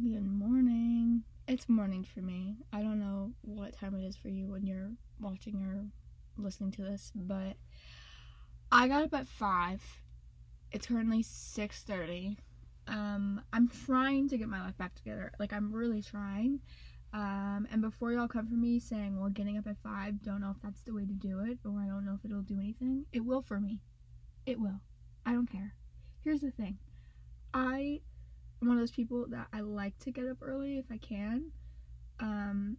Good morning. It's morning for me. I don't know what time it is for you when you're watching or listening to this, but I got up at 5. It's currently 6:30. Um I'm trying to get my life back together. Like I'm really trying. Um and before y'all come for me saying, "Well, getting up at 5, don't know if that's the way to do it or I don't know if it'll do anything." It will for me. It will. I don't care. Here's the thing. I one of those people that I like to get up early if I can. Um,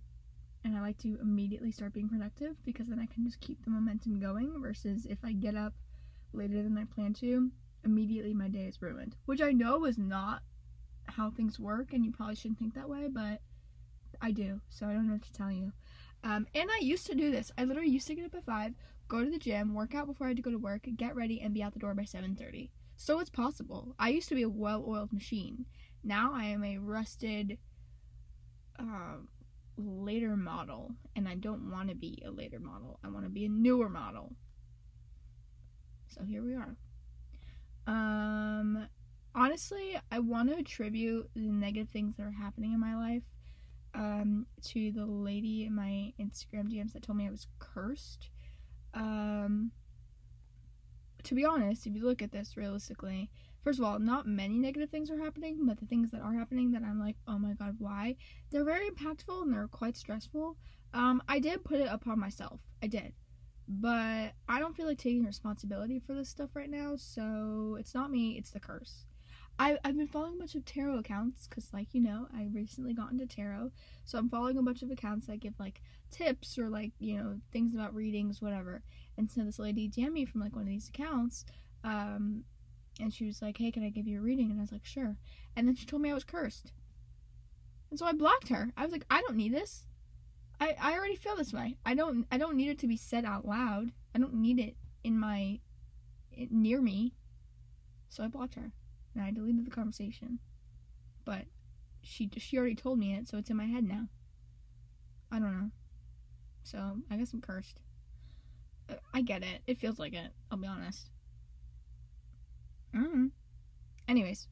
and I like to immediately start being productive because then I can just keep the momentum going versus if I get up later than I plan to, immediately my day is ruined. Which I know is not how things work and you probably shouldn't think that way, but I do. So I don't know what to tell you. Um, and I used to do this. I literally used to get up at 5, go to the gym, work out before I had to go to work, get ready, and be out the door by 7.30. So it's possible. I used to be a well-oiled machine. Now I am a rusted uh, later model, and I don't want to be a later model. I want to be a newer model. So here we are. Um, honestly, I want to attribute the negative things that are happening in my life um, to the lady in my Instagram DMs that told me I was cursed. Um, to be honest, if you look at this realistically, first of all, not many negative things are happening, but the things that are happening that I'm like, oh my god, why? They're very impactful and they're quite stressful. Um, I did put it upon myself. I did. But I don't feel like taking responsibility for this stuff right now, so it's not me, it's the curse. I, I've been following a bunch of tarot accounts because, like, you know, I recently got into tarot. So I'm following a bunch of accounts that give, like, tips or, like, you know, things about readings, whatever. And so this lady DM'd me from like one of these accounts, um, and she was like, "Hey, can I give you a reading?" And I was like, "Sure." And then she told me I was cursed, and so I blocked her. I was like, "I don't need this. I I already feel this way. I don't I don't need it to be said out loud. I don't need it in my near me." So I blocked her, and I deleted the conversation. But she she already told me it, so it's in my head now. I don't know. So I guess I'm cursed. I get it. It feels like it. I'll be honest. Mm. Anyways,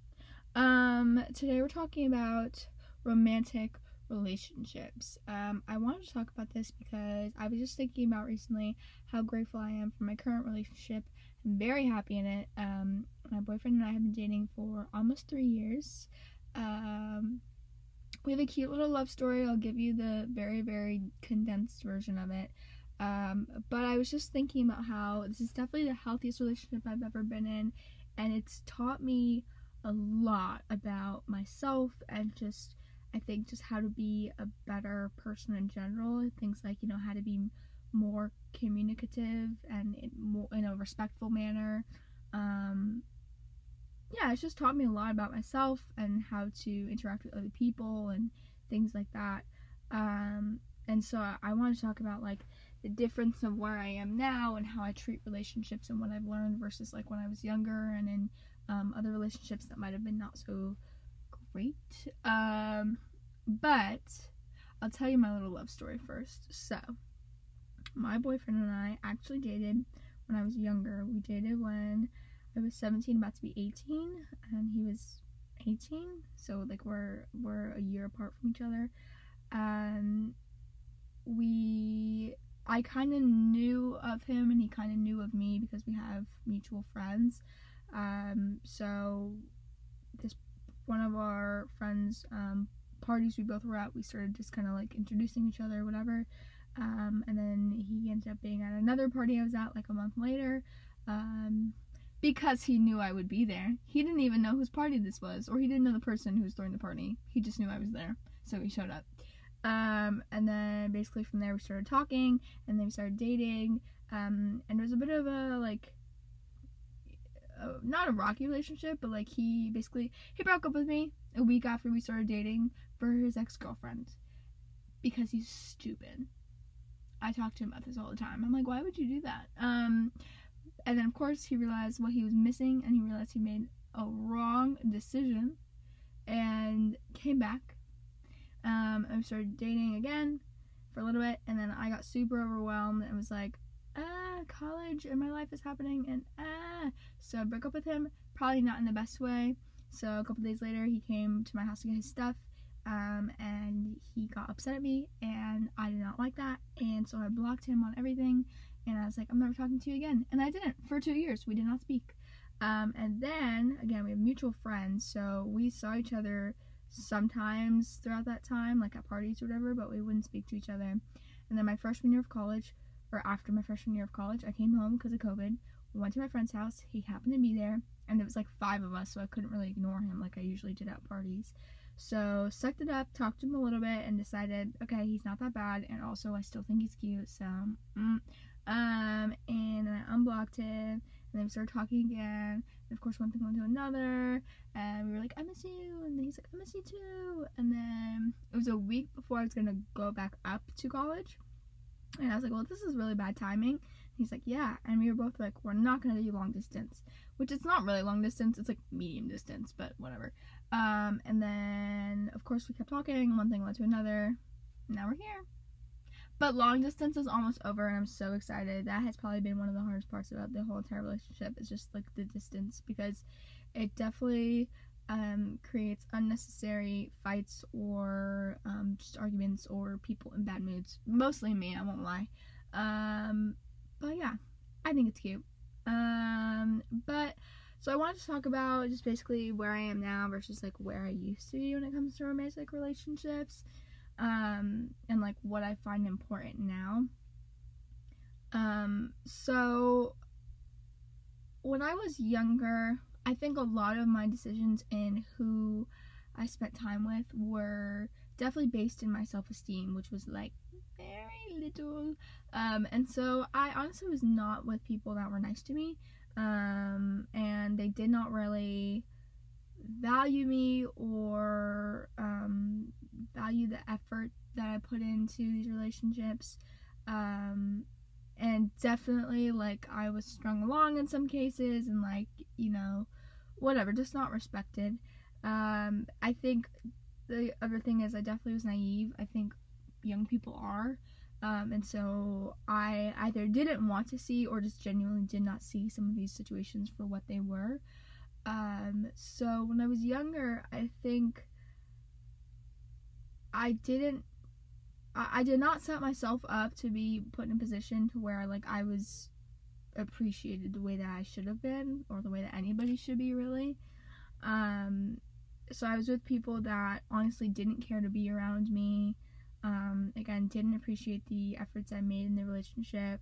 um, today we're talking about romantic relationships. Um, I wanted to talk about this because I was just thinking about recently how grateful I am for my current relationship. I'm very happy in it. Um, my boyfriend and I have been dating for almost three years. Um, we have a cute little love story. I'll give you the very, very condensed version of it. Um, but I was just thinking about how this is definitely the healthiest relationship I've ever been in, and it's taught me a lot about myself and just I think just how to be a better person in general. Things like you know how to be more communicative and in more in a respectful manner. Um, yeah, it's just taught me a lot about myself and how to interact with other people and things like that. Um, and so I, want to talk about like the difference of where I am now and how I treat relationships and what I've learned versus like when I was younger and in um, other relationships that might have been not so great. Um, but I'll tell you my little love story first. So, my boyfriend and I actually dated when I was younger. We dated when I was 17, about to be 18, and he was 18. So like we're we're a year apart from each other. and we I kind of knew of him and he kind of knew of me because we have mutual friends. Um, so this one of our friends um, parties we both were at, we started just kind of like introducing each other, whatever. Um, and then he ended up being at another party I was at like a month later. Um, because he knew I would be there. He didn't even know whose party this was, or he didn't know the person who was throwing the party. He just knew I was there, so he showed up. Um, and then basically from there we started talking, and then we started dating. Um, and it was a bit of a like, uh, not a rocky relationship, but like he basically he broke up with me a week after we started dating for his ex girlfriend because he's stupid. I talk to him about this all the time. I'm like, why would you do that? Um, and then of course he realized what he was missing, and he realized he made a wrong decision, and came back um, I started dating again for a little bit, and then I got super overwhelmed and was like, ah, college and my life is happening, and ah. So I broke up with him, probably not in the best way. So a couple days later, he came to my house to get his stuff. um, and he got upset at me, and I did not like that, and so I blocked him on everything, and I was like, I'm never talking to you again, and I didn't for two years. We did not speak. Um, and then again, we have mutual friends, so we saw each other sometimes throughout that time, like at parties or whatever, but we wouldn't speak to each other. And then my freshman year of college, or after my freshman year of college, I came home because of COVID. We went to my friend's house. He happened to be there, and it was like five of us, so I couldn't really ignore him like I usually did at parties. So sucked it up, talked to him a little bit, and decided, okay, he's not that bad, and also I still think he's cute. So, mm. Um, and I unblocked him, and then we started talking again. And of course, one thing led to another, and we were like, I miss you, and then he's like, I miss you too. And then it was a week before I was gonna go back up to college, and I was like, well, this is really bad timing. He's like, yeah, and we were both like, we're not gonna do long distance, which it's not really long distance, it's like medium distance, but whatever. Um, and then of course we kept talking, one thing led to another. Now we're here. But long distance is almost over, and I'm so excited. That has probably been one of the hardest parts about the whole entire relationship. Is just like the distance because it definitely um, creates unnecessary fights or um, just arguments or people in bad moods. Mostly me, I won't lie. Um, but yeah, I think it's cute. Um, but so I wanted to talk about just basically where I am now versus like where I used to be when it comes to romantic relationships. Um, and like what I find important now. Um, so when I was younger, I think a lot of my decisions in who I spent time with were definitely based in my self esteem, which was like very little. Um, and so I honestly was not with people that were nice to me um, and they did not really value me or um, value the effort that I put into these relationships. Um, and definitely, like, I was strung along in some cases, and, like, you know, whatever, just not respected. Um, I think the other thing is, I definitely was naive. I think young people are. Um, and so I either didn't want to see or just genuinely did not see some of these situations for what they were. Um, so when I was younger, I think I didn't, I, I did not set myself up to be put in a position to where like I was appreciated the way that I should have been or the way that anybody should be really. Um, so I was with people that honestly didn't care to be around me um, again, didn't appreciate the efforts I made in the relationship.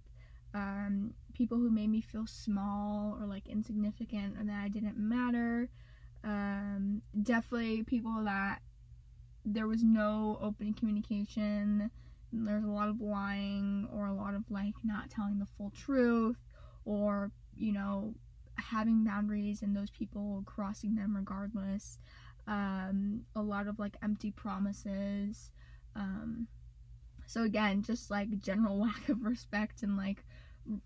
Um, people who made me feel small or like insignificant or that I didn't matter. Um, definitely people that there was no open communication. There's a lot of lying or a lot of like not telling the full truth or, you know, having boundaries and those people crossing them regardless. Um, a lot of like empty promises. Um, so again, just like general lack of respect and like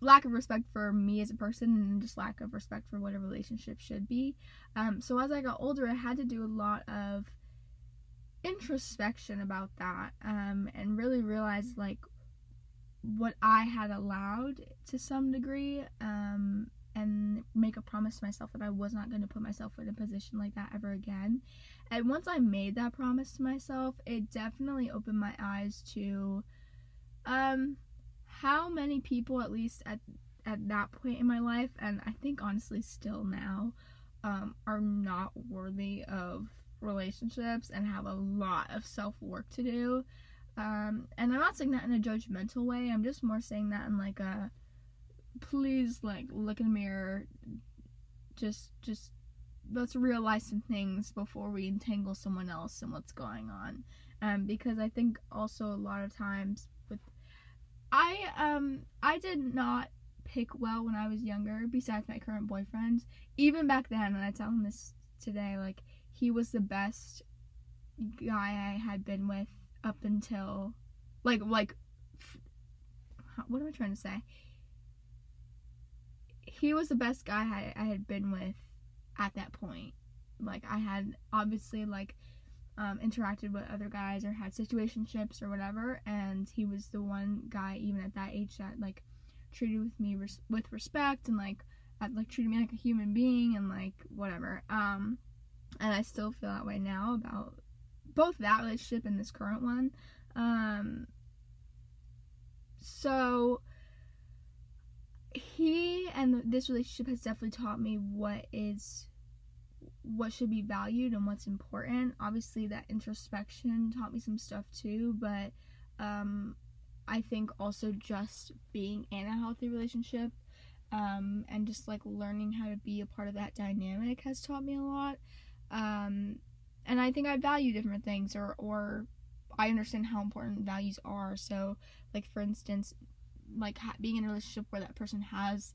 lack of respect for me as a person and just lack of respect for what a relationship should be. Um, so as I got older, I had to do a lot of introspection about that um, and really realize like what I had allowed to some degree um, and make a promise to myself that I was not going to put myself in a position like that ever again. And once I made that promise to myself, it definitely opened my eyes to um how many people at least at at that point in my life and I think honestly still now um are not worthy of relationships and have a lot of self-work to do. Um and I'm not saying that in a judgmental way. I'm just more saying that in like a please like look in the mirror just just let's realize some things before we entangle someone else and what's going on um because i think also a lot of times with i um i did not pick well when i was younger besides my current boyfriend even back then and i tell him this today like he was the best guy i had been with up until like like what am i trying to say he was the best guy I, I had been with at that point. Like I had obviously like um, interacted with other guys or had situationships or whatever, and he was the one guy even at that age that like treated with me res- with respect and like like treated me like a human being and like whatever. Um, and I still feel that way now about both that relationship and this current one. Um, so he and this relationship has definitely taught me what is what should be valued and what's important. Obviously, that introspection taught me some stuff too, but um, I think also just being in a healthy relationship um, and just like learning how to be a part of that dynamic has taught me a lot. Um, and I think I value different things, or or I understand how important values are. So, like for instance, like ha- being in a relationship where that person has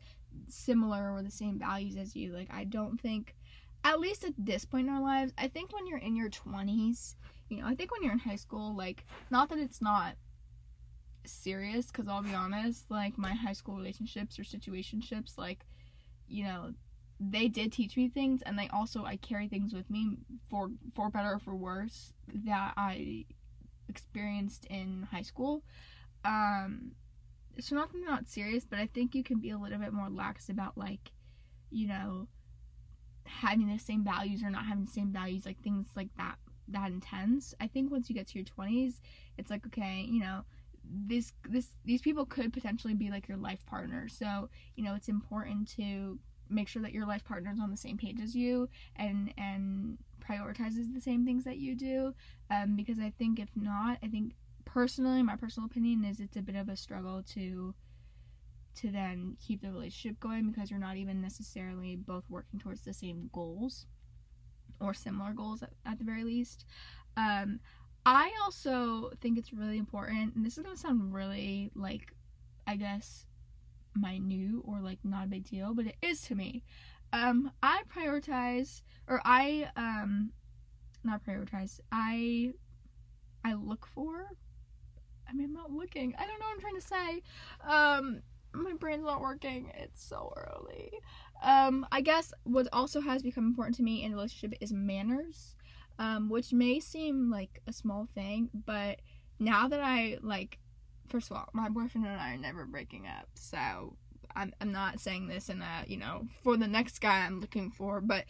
similar or the same values as you. Like I don't think at least at this point in our lives, I think when you're in your 20s, you know, I think when you're in high school, like, not that it's not serious, because I'll be honest, like, my high school relationships or situationships, like, you know, they did teach me things, and they also, I carry things with me for, for better or for worse that I experienced in high school. Um, so nothing not serious, but I think you can be a little bit more lax about, like, you know, having the same values or not having the same values, like things like that that intense. I think once you get to your 20s, it's like okay, you know, this this these people could potentially be like your life partner. So, you know, it's important to make sure that your life partner is on the same page as you and and prioritizes the same things that you do um, because i think if not i think personally my personal opinion is it's a bit of a struggle to to then keep the relationship going because you're not even necessarily both working towards the same goals or similar goals at, at the very least. Um, I also think it's really important, and this is gonna sound really like, I guess, minute or like not a big deal, but it is to me. Um, I prioritize, or I um, not prioritize. I I look for. I mean, I'm not looking. I don't know what I'm trying to say. Um, my brain's not working. It's so early. Um, I guess what also has become important to me in a relationship is manners, um, which may seem like a small thing, but now that I like, first of all, my boyfriend and I are never breaking up, so I'm I'm not saying this in a you know for the next guy I'm looking for, but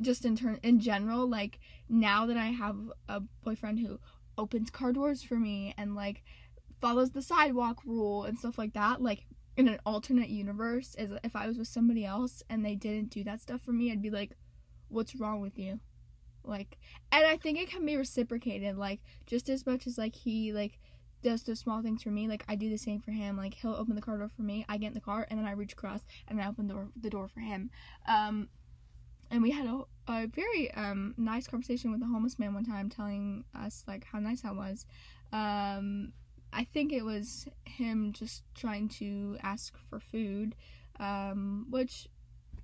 just in turn in general, like now that I have a boyfriend who opens car doors for me and like follows the sidewalk rule and stuff like that, like in an alternate universe is if I was with somebody else and they didn't do that stuff for me, I'd be like, "What's wrong with you?" Like, and I think it can be reciprocated. Like, just as much as like he like does the small things for me, like I do the same for him. Like he'll open the car door for me, I get in the car, and then I reach across and I open the door the door for him. Um, and we had a, a very um nice conversation with a homeless man one time, telling us like how nice I was. Um, I think it was him just trying to ask for food, um, which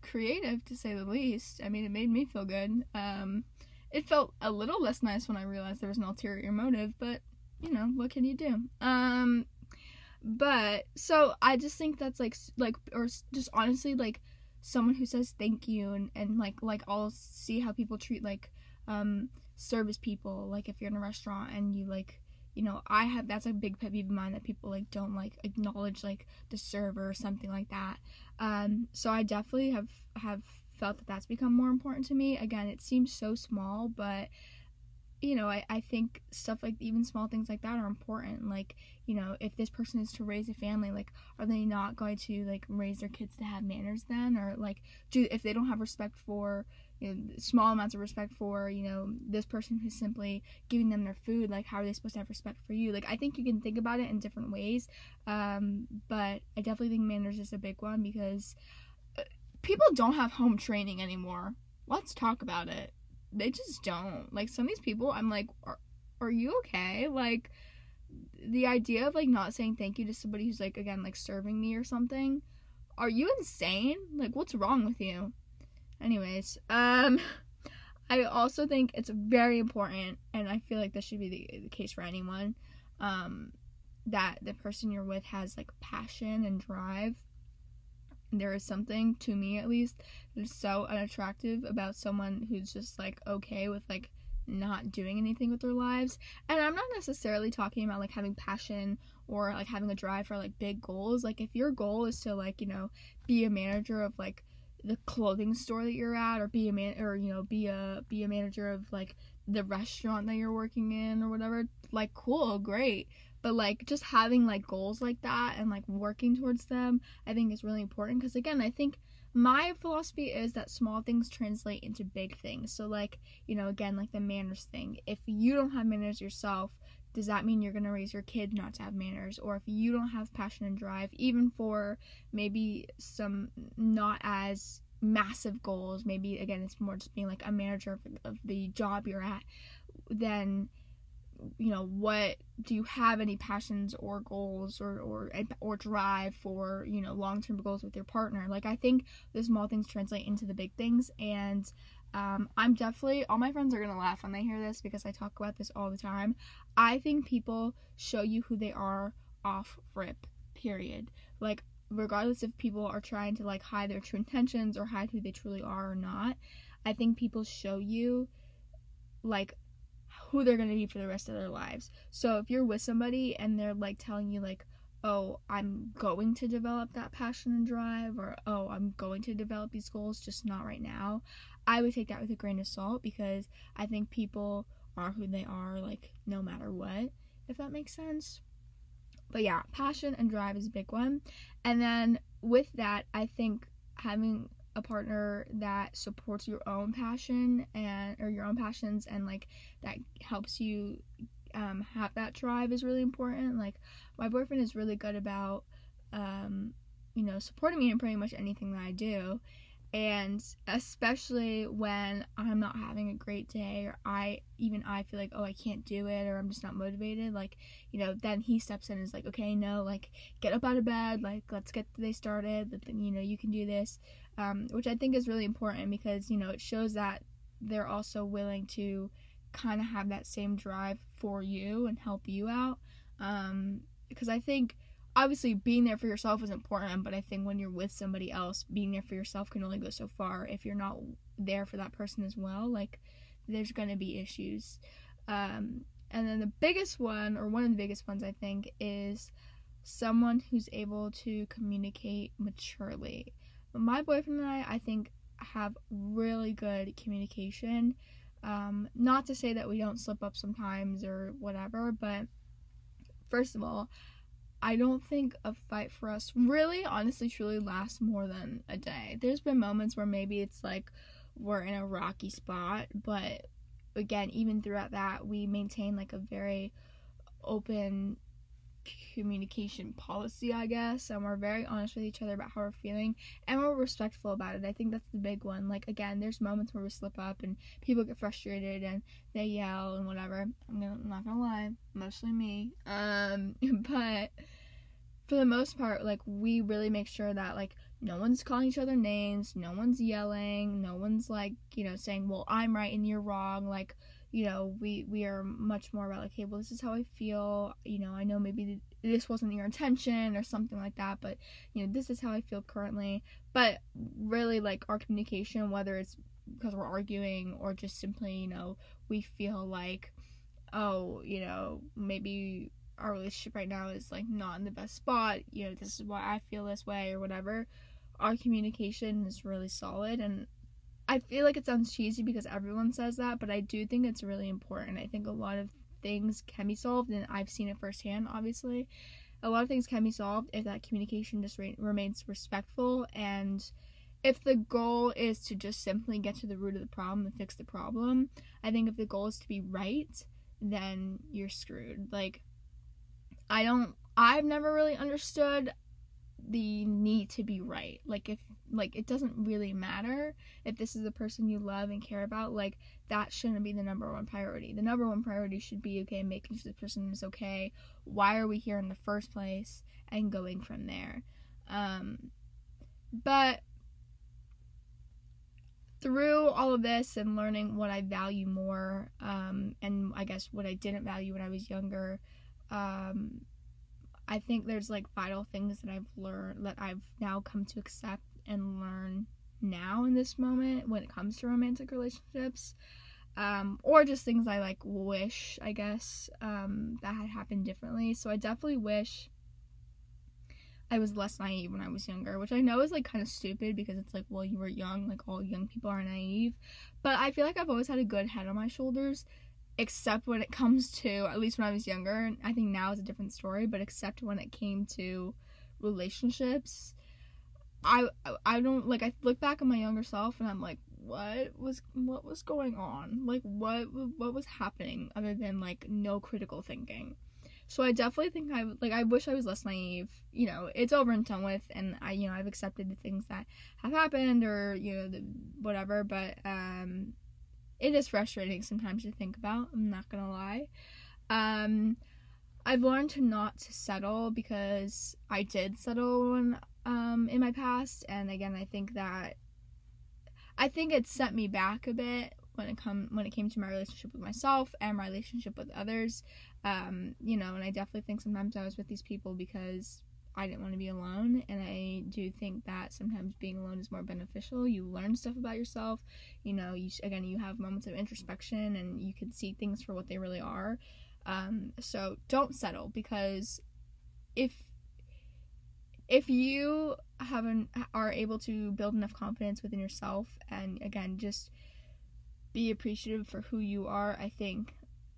creative to say the least. I mean, it made me feel good. Um, it felt a little less nice when I realized there was an ulterior motive, but you know, what can you do? Um, but so I just think that's like like or just honestly like someone who says thank you and and like like I'll see how people treat like um service people like if you're in a restaurant and you like you know, I have that's a big pet peeve of mine that people like don't like acknowledge like the server or something like that. Um, so I definitely have have felt that that's become more important to me. Again, it seems so small, but you know, I, I think stuff like even small things like that are important. Like, you know, if this person is to raise a family, like, are they not going to like raise their kids to have manners then? Or like, do if they don't have respect for you know, small amounts of respect for you know this person who's simply giving them their food like how are they supposed to have respect for you like i think you can think about it in different ways um, but i definitely think manners is a big one because uh, people don't have home training anymore let's talk about it they just don't. Like some of these people i'm like are, are you okay? Like the idea of like not saying thank you to somebody who's like again like serving me or something are you insane? Like what's wrong with you? Anyways, um, I also think it's very important, and I feel like this should be the, the case for anyone, um, that the person you're with has like passion and drive. There is something, to me at least, that is so unattractive about someone who's just like okay with like not doing anything with their lives. And I'm not necessarily talking about like having passion or like having a drive for like big goals. Like if your goal is to like, you know, be a manager of like the clothing store that you're at or be a man or you know be a be a manager of like the restaurant that you're working in or whatever, like cool, great. But like just having like goals like that and like working towards them, I think is really important because again, I think my philosophy is that small things translate into big things. So like, you know, again, like the manners thing. If you don't have manners yourself, does that mean you're going to raise your kid not to have manners or if you don't have passion and drive even for maybe some not as massive goals maybe again it's more just being like a manager of, of the job you're at then you know what do you have any passions or goals or or or drive for you know long-term goals with your partner? Like i think the small things translate into the big things and um, i'm definitely all my friends are gonna laugh when they hear this because i talk about this all the time. I think people show you who they are off rip period. Like regardless if people are trying to like hide their true intentions or hide who they truly are or not i think people show you like who they're going to be for the rest of their lives. So if you're with somebody and they're like telling you like, "Oh, I'm going to develop that passion and drive," or "Oh, I'm going to develop these goals, just not right now," I would take that with a grain of salt because I think people are who they are, like no matter what. If that makes sense. But yeah, passion and drive is a big one. And then with that, I think having a partner that supports your own passion and or your own passions and like that helps you um, have that drive is really important. Like my boyfriend is really good about um, you know supporting me in pretty much anything that I do, and especially when I'm not having a great day or I even I feel like oh I can't do it or I'm just not motivated. Like you know then he steps in and is like okay no like get up out of bed like let's get the day started. You know you can do this um, which I think is really important because you know it shows that they're also willing to kind of have that same drive for you and help you out. Um, because I think obviously being there for yourself is important, but I think when you're with somebody else, being there for yourself can only go so far. If you're not there for that person as well, like there's gonna be issues. Um, and then the biggest one, or one of the biggest ones, I think, is someone who's able to communicate maturely my boyfriend and I, I think, have really good communication. Um, not to say that we don't slip up sometimes or whatever, but first of all, I don't think a fight for us really, honestly, truly lasts more than a day. There's been moments where maybe it's like we're in a rocky spot, but again, even throughout that, we maintain like a very open communication policy, I guess, and we're very honest with each other about how we're feeling and we're respectful about it. I think that's the big one. Like again, there's moments where we slip up and people get frustrated and they yell and whatever. I'm gonna I'm not gonna lie, mostly me. Um, but for the most part, like we really make sure that like no one's calling each other names, no one's yelling, no one's like, you know, saying, Well, I'm right and you're wrong, like you know we we are much more about like okay well this is how i feel you know i know maybe this wasn't your intention or something like that but you know this is how i feel currently. But really like our communication whether it's because we're arguing or just simply you know we feel like oh you know maybe our relationship right now is like not in the best spot you know this is why i feel this way or whatever our communication is really solid and I feel like it sounds cheesy because everyone says that, but I do think it's really important. I think a lot of things can be solved, and I've seen it firsthand, obviously. A lot of things can be solved if that communication just re- remains respectful and if the goal is to just simply get to the root of the problem and fix the problem. I think if the goal is to be right, then you're screwed. Like, I don't, I've never really understood the need to be right. Like if like it doesn't really matter if this is the person you love and care about, like that shouldn't be the number one priority. The number one priority should be okay, making sure the person is okay. Why are we here in the first place and going from there. Um but through all of this and learning what I value more, um, and I guess what I didn't value when I was younger, um, I think there's like vital things that I've learned that I've now come to accept and learn now in this moment when it comes to romantic relationships. Um, or just things I like wish, I guess, um, that had happened differently. So I definitely wish I was less naive when I was younger, which I know is like kind of stupid because it's like, well, you were young, like all young people are naive. But I feel like I've always had a good head on my shoulders, except when it comes to, at least when I was younger. I think now is a different story, but except when it came to relationships. I I don't like I look back at my younger self and I'm like what was what was going on like what what was happening other than like no critical thinking so I definitely think I like I wish I was less naive. You know, it's over and done with, and I you know I've accepted the things that have happened or you know the, whatever. But um, it is frustrating sometimes to think about. I'm not gonna lie. Um, I've learned to not to settle because I did settle when, um, in my past, and again I think that I think it set me back a bit when it come when it came to my relationship with myself and my relationship with others. Um, you know, and I definitely think sometimes I was with these people because I didn't want to be alone, and I do think that sometimes being alone is more beneficial. You learn stuff about yourself. You know, you again you have moments of introspection, and you can see things for what they really are. Um, so don't settle because if if you haven't are able to build enough confidence within yourself, and again just be appreciative for who you are, I think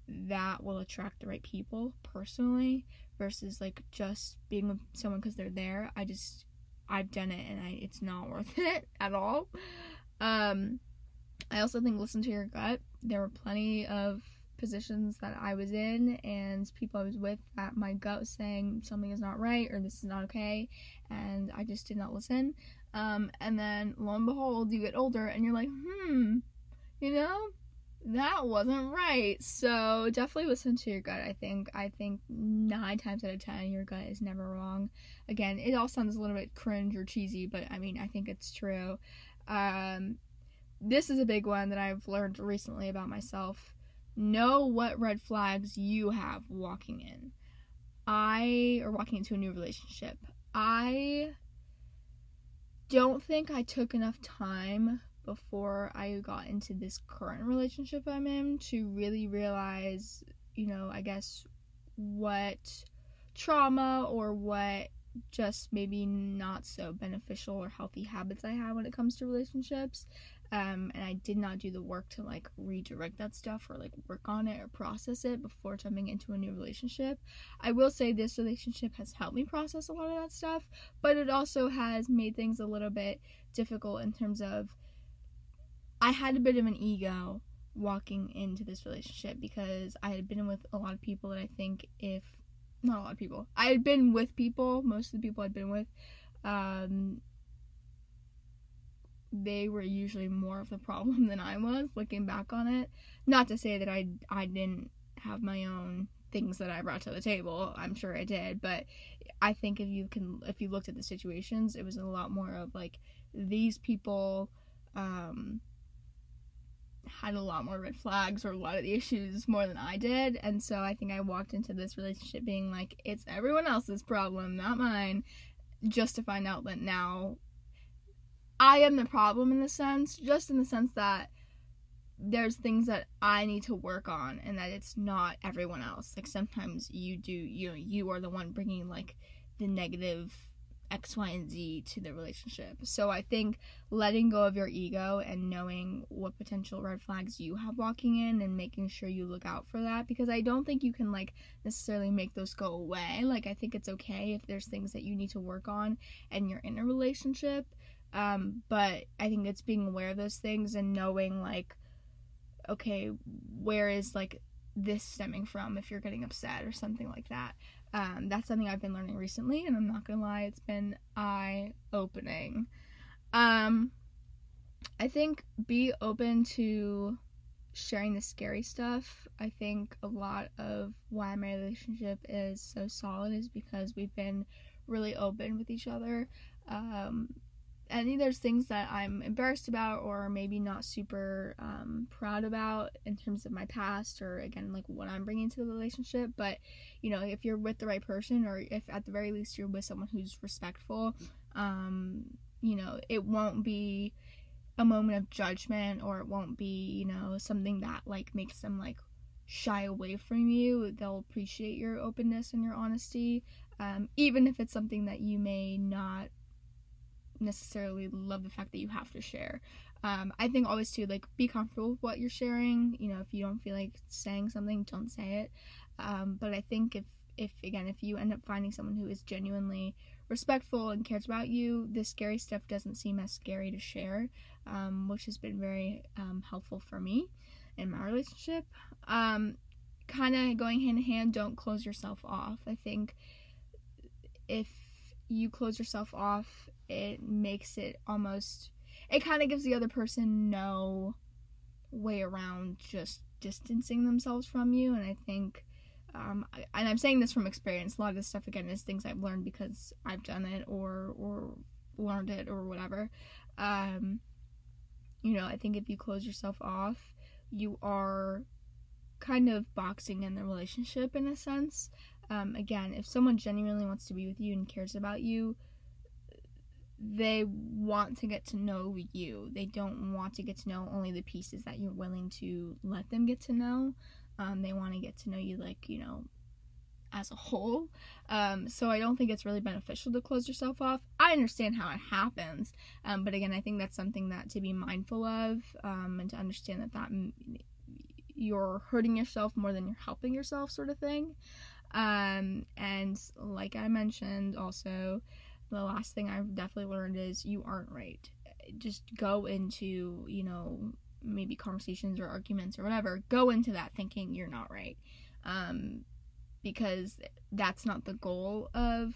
that will attract the right people personally versus like just being with someone because they're there. I just I've done it and I it's not worth it at all. Um I also think listen to your gut. There were plenty of positions that I was in and people I was with that my gut was saying something is not right or this is not okay and I just did not listen. Um and then lo and behold you get older and you're like, hmm, you know, that wasn't right. So definitely listen to your gut. I think I think nine times out of ten your gut is never wrong. Again, it all sounds a little bit cringe or cheesy, but I mean I think it's true. Um, this is a big one that I've learned recently about myself. Know what red flags you have walking in. I or walking into a new relationship. I don't think I took enough time before I got into this current relationship I'm in to really realize, you know, I guess what trauma or what just maybe not so beneficial or healthy habits I have when it comes to relationships. Um, and I did not do the work to like redirect that stuff or like work on it or process it before jumping into a new relationship. I will say this relationship has helped me process a lot of that stuff, but it also has made things a little bit difficult in terms of I had a bit of an ego walking into this relationship because I had been with a lot of people that I think if not a lot of people. I had been with people, most of the people I'd been with, um, they were usually more of the problem than I was looking back on it. Not to say that I I didn't have my own things that I brought to the table. I'm sure I did, but I think if you can if you looked at the situations, it was a lot more of like these people um had a lot more red flags or a lot of the issues more than I did. And so I think I walked into this relationship being like, it's everyone else's problem, not mine. Just to find out that now I am the problem in the sense, just in the sense that there's things that I need to work on and that it's not everyone else. Like sometimes you do, you know, you are the one bringing like the negative X, Y, and Z to the relationship. So I think letting go of your ego and knowing what potential red flags you have walking in and making sure you look out for that because I don't think you can like necessarily make those go away. Like I think it's okay if there's things that you need to work on and you're in a relationship. Um, but I think it's being aware of those things and knowing like okay, where is like this stemming from if you're getting upset or something like that. Um, that's something I've been learning recently, and I'm not gonna lie, it's been eye opening. Um, I think be open to sharing the scary stuff. I think a lot of why my relationship is so solid is because we've been really open with each other. Um, and there's things that I'm embarrassed about or maybe not super um, proud about in terms of my past or again like what I'm bringing to the relationship. But you know, if you're with the right person or if at the very least you're with someone who's respectful, um, you know, it won't be a moment of judgment or it won't be you know something that like makes them like shy away from you they'll appreciate your openness and your honesty um, even if it's something that you may not necessarily love the fact that you have to share. Um, I think always too like be comfortable with what you're sharing. You know, if you don't feel like saying something, don't say it. Um, but I think if if again if you end up finding someone who is genuinely respectful and cares about you, the scary stuff doesn't seem as scary to share, um, which has been very um, helpful for me in my relationship. Um, kind of going hand in hand, don't close yourself off. I think if you close yourself off, it makes it almost, it kind of gives the other person no way around just distancing themselves from you. And I think um, and I'm saying this from experience. A lot of this stuff again is things I've learned because I've done it or or learned it or whatever. Um, you know, I think if you close yourself off, you are kind of boxing in the relationship in a sense. Um, again, if someone genuinely wants to be with you and cares about you, they want to get to know you. They don't want to get to know only the pieces that you're willing to let them get to know. Um, they want to get to know you, like, you know, as a whole. Um, so I don't think it's really beneficial to close yourself off. I understand how it happens, um, but again, I think that's something that to be mindful of um, and to understand that that you're hurting yourself more than you're helping yourself, sort of thing. Um, and like I mentioned, also the last thing I've definitely learned is you aren't right. Just go into you know maybe conversations or arguments or whatever, go into that thinking you're not right. Um, because that's not the goal of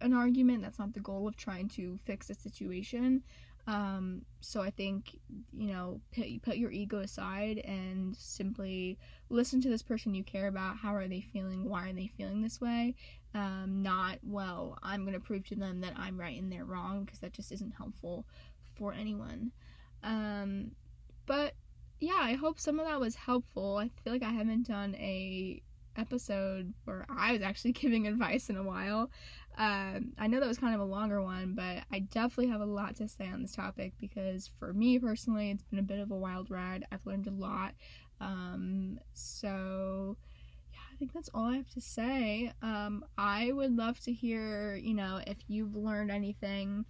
an argument, that's not the goal of trying to fix a situation. Um, so I think, you know, put, put your ego aside and simply listen to this person you care about. How are they feeling? Why are they feeling this way? Um, not, well, I'm going to prove to them that I'm right and they're wrong because that just isn't helpful for anyone. Um, but yeah, I hope some of that was helpful. I feel like I haven't done a episode where I was actually giving advice in a while. Um, I know that was kind of a longer one, but I definitely have a lot to say on this topic because for me personally, it's been a bit of a wild ride. I've learned a lot. Um, so yeah, I think that's all I have to say. Um, I would love to hear, you know, if you've learned anything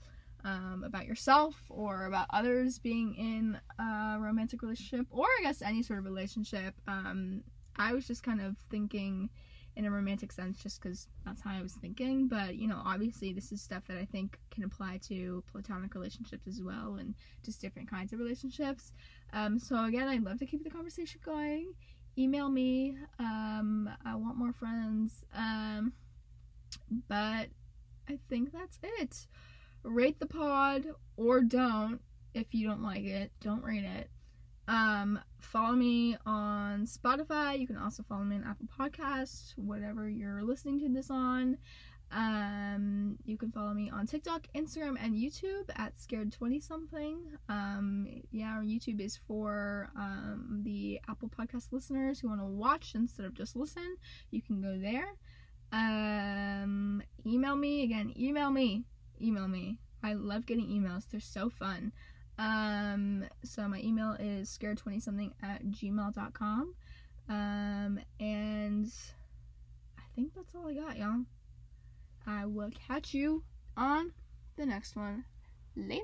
um, about yourself or about others being in a romantic relationship or I guess any sort of relationship. Um, I was just kind of thinking in a romantic sense just because that's how I was thinking. But, you know, obviously, this is stuff that I think can apply to platonic relationships as well and just different kinds of relationships. Um, so, again, I'd love to keep the conversation going. Email me. Um, I want more friends. Um, but I think that's it rate the pod or don't if you don't like it. Don't rate it. Um, follow me on Spotify. You can also follow me on Apple Podcasts, whatever you're listening to this on. Um, you can follow me on TikTok, Instagram, and YouTube at Scared20 something. Um, yeah, our YouTube is for um, the Apple Podcast listeners who want to watch instead of just listen. You can go there. Um, email me again. Email me email me. I love getting emails, they're so fun. Um, so my email is scared20something at gmail.com. Um, and I think that's all I got, y'all. I will catch you on the next one. Later.